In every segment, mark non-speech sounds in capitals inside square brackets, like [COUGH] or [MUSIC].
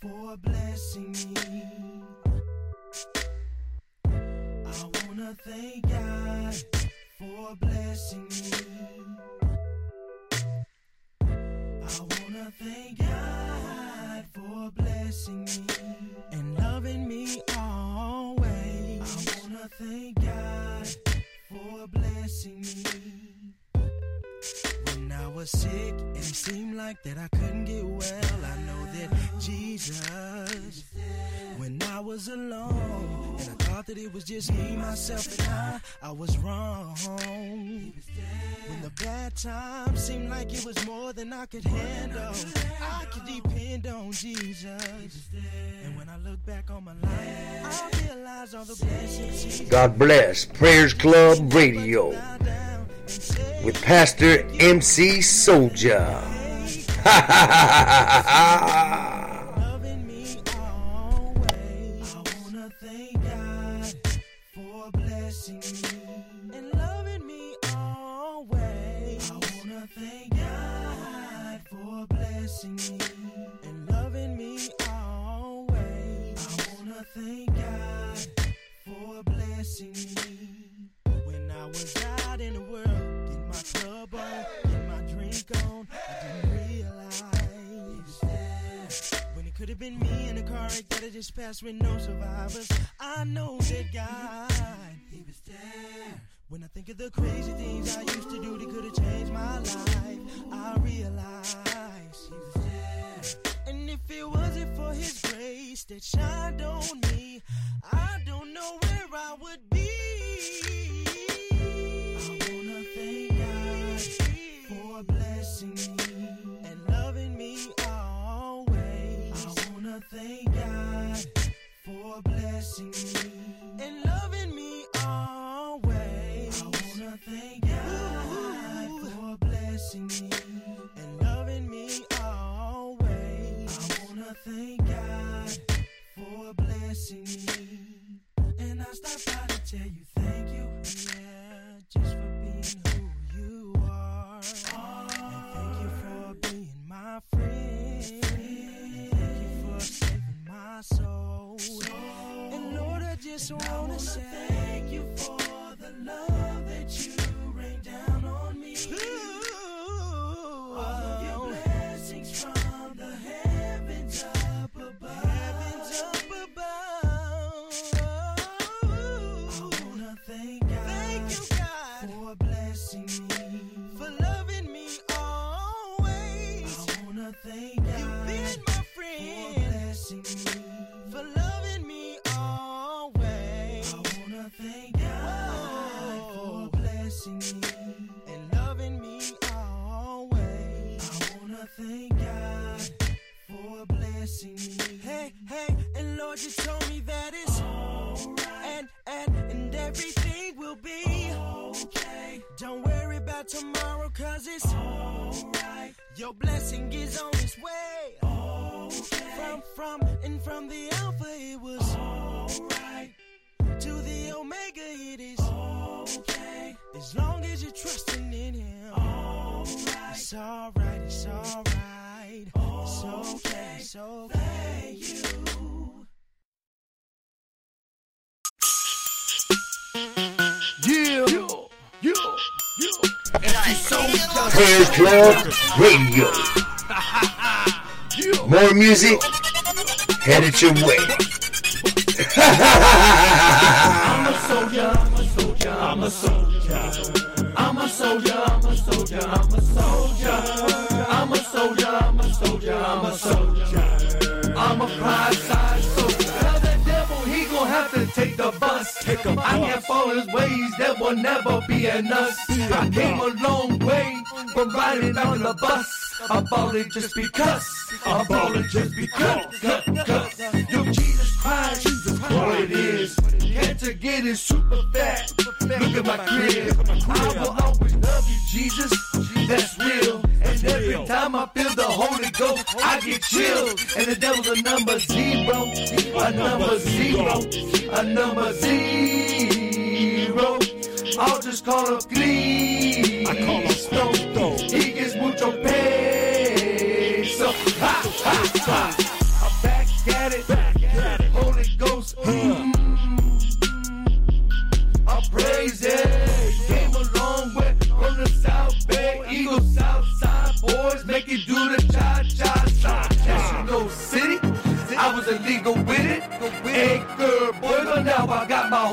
for blessing me. I wanna thank God for blessing me. I wanna thank God for blessing me and loving me always. I wanna thank God for blessing me. When I was sick and it seemed like that I couldn't get well, That Jesus. When I was alone and I thought that it was just me, myself, and I, I was wrong. When the bad times seemed like it was more than I could handle, I could depend on Jesus. And when I look back on my life, I realize all the blessings God bless Prayers Club Radio with Pastor MC Soldier. Was out in the world, have been me in a car wreck that had just passed with no survivors. I know that God, He was there. When I think of the crazy things I used to do that could have changed my life, I realize He was there. And if it wasn't for His grace that shined on me, tell you thank you, yeah, just for being who you are. And thank you for being my friend. And thank you for saving my soul. And Lord, I just wanna say Lord, you told me that it's alright, and and and everything will be okay. Don't worry about tomorrow, cause it's alright. Your blessing is on its way. Okay. From from and from the Alpha, it was alright. To the Omega, it is okay. As long as you're trusting in Him, alright. it's alright. It's alright. It's okay. It's okay. Yeah. Prayers Club Radio. [LAUGHS] More music headed your way. I'm a soldier, I'm a soldier, I'm a soldier. I'm a soldier, I'm a soldier, I'm a soldier. I'm a soldier, I'm a soldier, I'm a soldier. Take a I follow his ways, that will never be an us. I came a long way from riding on the bus. I bought it just because. I bought it just because. Cause, cause. Yo, Jesus Christ, Jesus Christ. What it is. Can't you get it super fat? Look at my crib. I will always love you, Jesus. That's real. Every time I feel the Holy Ghost, I get chilled. And the devil's a number zero. A number zero. A number zero. I'll just call him Cristo. I call him Stone. He gets mucho peso. Ha,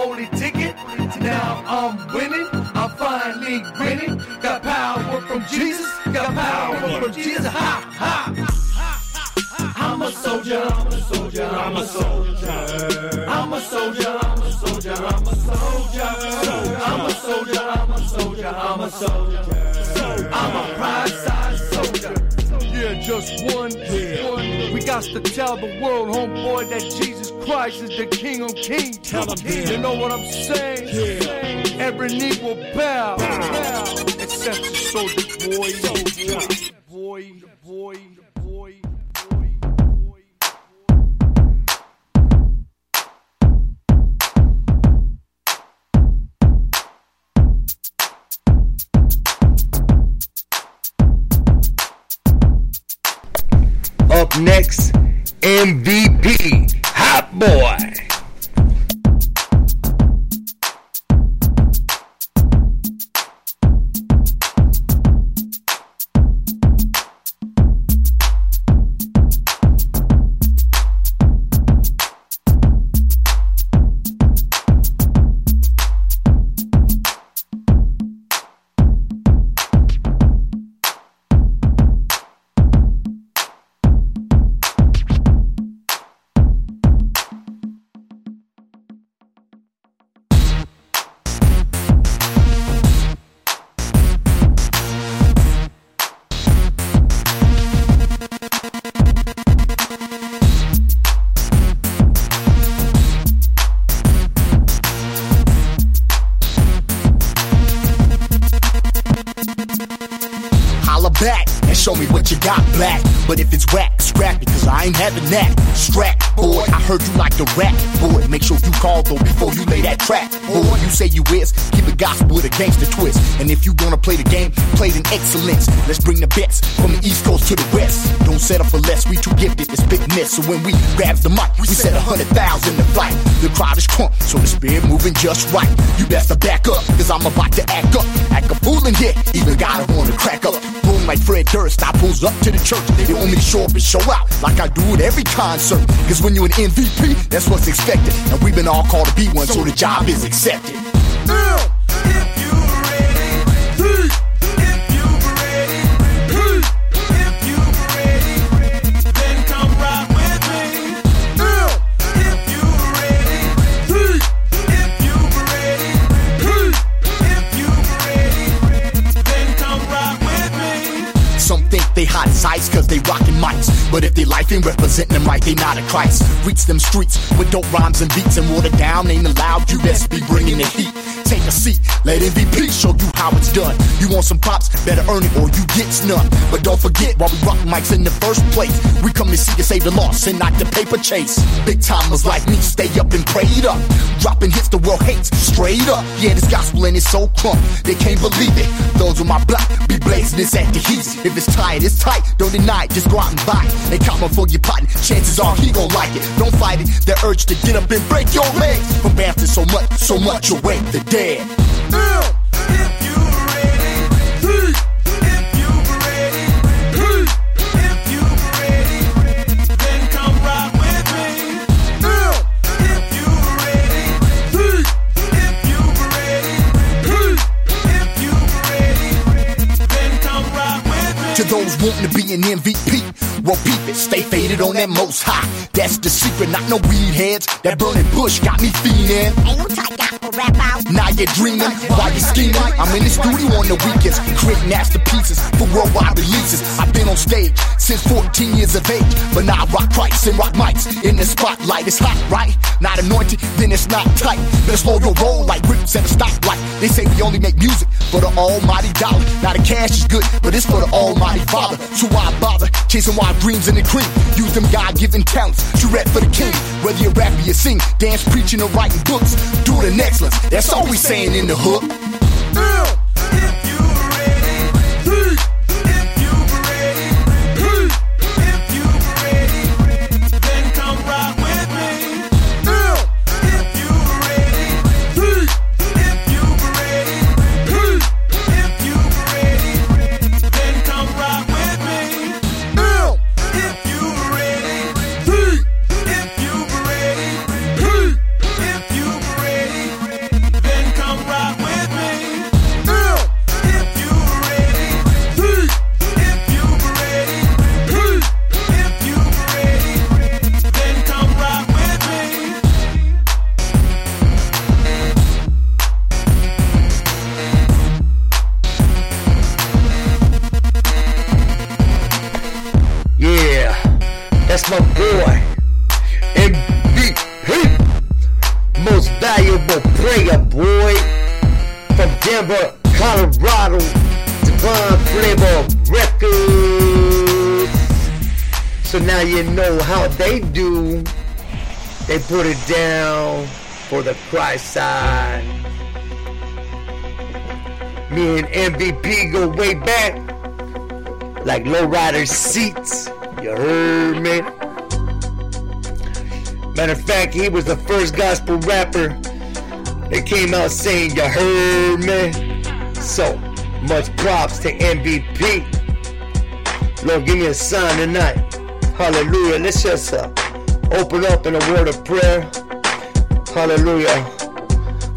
holy ticket. Now I'm winning. I'm finally grinning. Got power from Jesus. Got power from Jesus. Ha, ha. Ha. I'm a soldier, I'm a soldier, I'm a soldier. I'm a soldier, I'm a soldier, I'm a soldier. I'm a soldier, I'm a soldier, I'm a soldier. I'm a. Yeah, just one. Yeah. We got to tell the world, homeboy, that Jesus Christ is the King of Kings. Tell them, You know what I'm saying? Yeah. Every knee will bow, bow. except the soldier boy, soldier boy. Next, MVP, show me what you got black. But if it's whack, scrap it, cause I ain't having that. Strap, boy, I heard you like the rap. Boy, make sure you call though before you lay that trap. Boy, you say you is, keep it gospel with a gangster twist. And if you gonna play the game, play it in excellence. Let's bring the best from the east coast to the west. Don't settle for less, we too gifted, it's big miss. So when we grab the mic, we set a hundred thousand to flight. The crowd is crunk, so the spirit moving just right. You best to back up, cause I'm about to act up. Act a fool in here, even gotta wanna crack up. Boom like Fred Durst, I pulls up to the church. They want me to show up and show out like I do at every concert. Cause when you're an MVP, that's what's expected. And we've been all called to be one, so the job is accepted. Some Ain't representing them right, they not a Christ. Reach them streets with dope rhymes and beats and water down ain't allowed. You best be bringing the heat. Take a seat, let MVP show you how it's done. You want some pops, better earn it or you get none. But don't forget, while we rock mics in the first place, we come to see you save the loss and not the paper chase. Big timers like me stay up and prayed up. Dropping hits the world hates straight up. Yeah, this gospel and it's so crunk, they can't believe it. Those on my block be blazing this at the heat. If it's tight, it's tight. Don't deny it, just go out and buy it. And count for your pot. Chances are he gon' like it. Don't fight it. The urge to get up and break your legs. From bouncing so much, so much away the dead. To those wanting to be an MVP, well, peep it, stay faded on that most high. That's the secret, not no weed heads. That burning bush got me feeding. Ain't no rap out. Now you're dreaming while you're scheming. I'm in the studio on the weekends, creating masterpieces for worldwide releases. I've been on stage since 14 years of age, but now I rock Christ and rock mics in the spotlight. It's hot, right? Not anointed, then it's not tight. Better slow your roll like rips at a stoplight. They say we only make music for the almighty dollar. Now the cash is good, but it's for the almighty father. So why bother chasing wild dreams in the cream? Use them God-given talents to rap for the king. Whether you rap or you sing, dance, preaching, or writing books, do the in excellence. That's all we saying in the hook. Player, boy. From Denver, Colorado. Divine Flavor Records. So now you know how they do. They put it down for the Christ side. Me and MVP go way back. Like lowrider seats. You heard me? Matter of fact, he was the first gospel rapper that came out saying, You heard me? So much props to MVP. Lord, give me a sign tonight. Hallelujah. Let's just uh, open up in a word of prayer. Hallelujah.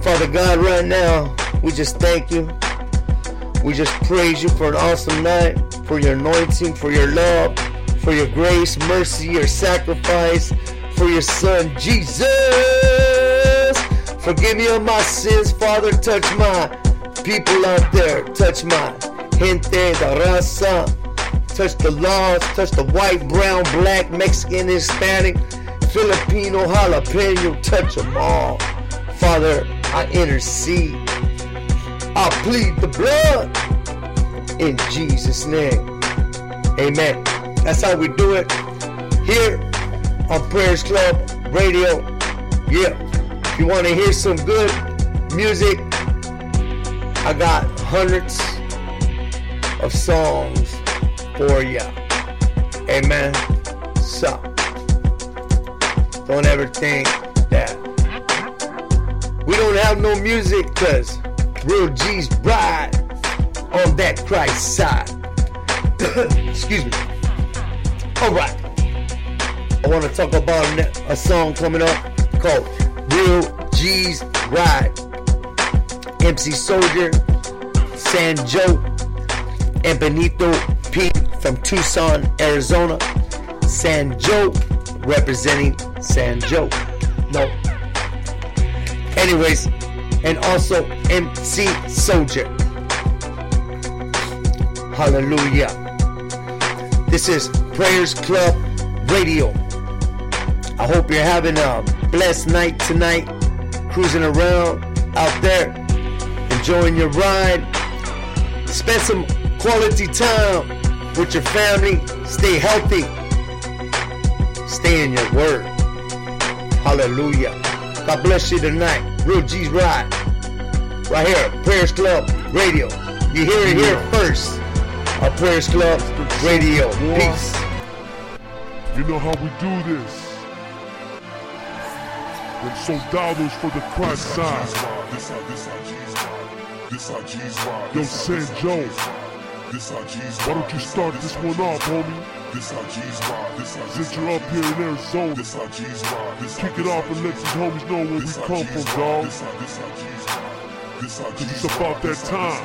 Father God, right now, we just thank you. We just praise you for an awesome night, for your anointing, for your love, for your grace, mercy, your sacrifice, for your son, Jesus. Forgive me of my sins, Father. Touch my people out there. Touch my gente de raza. Touch the laws. Touch the white, brown, black, Mexican, Hispanic, Filipino, jalapeno. Touch them all. Father, I intercede. I plead the blood in Jesus' name. Amen. That's how we do it here on Prayers Club Radio. Yeah. You want to hear some good music, I got hundreds of songs for you. Amen. So, don't ever think that we don't have no music because real G's ride on that Christ side. [COUGHS] Excuse me. Alright. I want to talk about a song coming up called Real G's Ride. MC Soldier, San Joe, and Benito P from Tucson, Arizona. San Joe representing San Joe. No. Anyways, and also MC Soldier. Hallelujah. This is Prayers Club Radio. I hope you're having a blessed night tonight, cruising around out there, enjoying your ride. Spend some quality time with your family. Stay healthy. Stay in your word. Hallelujah. God bless you tonight. Real G's Ride. Right here, Prayers Club Radio. You hear it here first. Our Prayers Club Radio. Peace. You know how we do this. When soldados for the Christ side. This how, this how G's ride. This how G's ride. Yo, San G's Joe. This how G's Why don't you start this one off, homie? This how G's ride. This how Since you're up here in Arizona, This how G's ride. This kick it off and let these homies know where we come from, ride. dog. This how- G's ride. Cause it's about that time.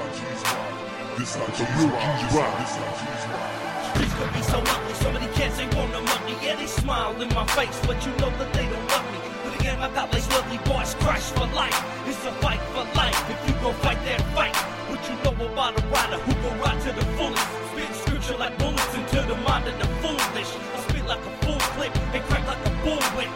This how The G's real ride. G's This how- ride. this how G's ride. Streets could be so ugly, so many kids they wanna mug me. Yeah, they smile in my face, but you know that they don't love me and my belly's lovely boys crushed for life. It's a fight for life. If you go fight that fight, what you know about a rider who go ride to the fullest? Spit scripture like bullets into the mind of the foolish. I spit like a fool clip and crack like a bullwhip.